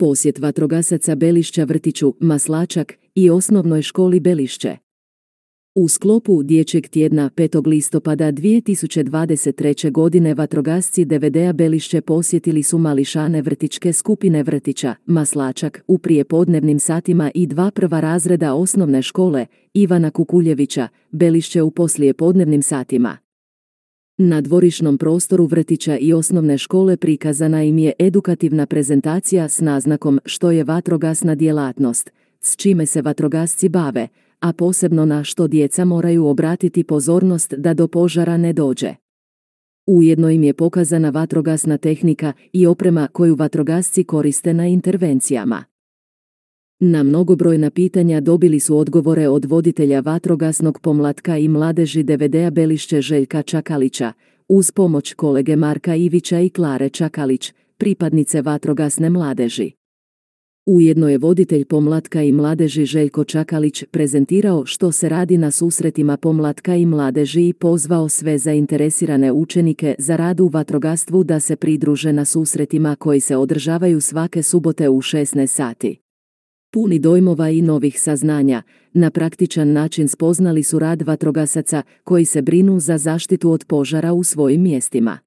Posjet vatrogasaca Belišća vrtiću Maslačak i osnovnoj školi Belišće. U sklopu Dječjeg tjedna 5. listopada 2023. godine vatrogasci DVD-a Belišće posjetili su mališane vrtičke skupine vrtića, Maslačak, u prijepodnevnim satima i dva prva razreda osnovne škole, Ivana Kukuljevića, Belišće u poslijepodnevnim satima. Na dvorišnom prostoru vrtića i osnovne škole prikazana im je edukativna prezentacija s naznakom što je vatrogasna djelatnost, s čime se vatrogasci bave, a posebno na što djeca moraju obratiti pozornost da do požara ne dođe. Ujedno im je pokazana vatrogasna tehnika i oprema koju vatrogasci koriste na intervencijama. Na mnogobrojna pitanja dobili su odgovore od voditelja vatrogasnog pomlatka i mladeži DVD-a Belišće Željka Čakalića, uz pomoć kolege Marka Ivića i Klare Čakalić, pripadnice vatrogasne mladeži. Ujedno je voditelj pomlatka i mladeži Željko Čakalić prezentirao što se radi na susretima pomlatka i mladeži i pozvao sve zainteresirane učenike za rad u vatrogastvu da se pridruže na susretima koji se održavaju svake subote u 16 sati. Puni dojmova i novih saznanja, na praktičan način spoznali su rad vatrogasaca koji se brinu za zaštitu od požara u svojim mjestima.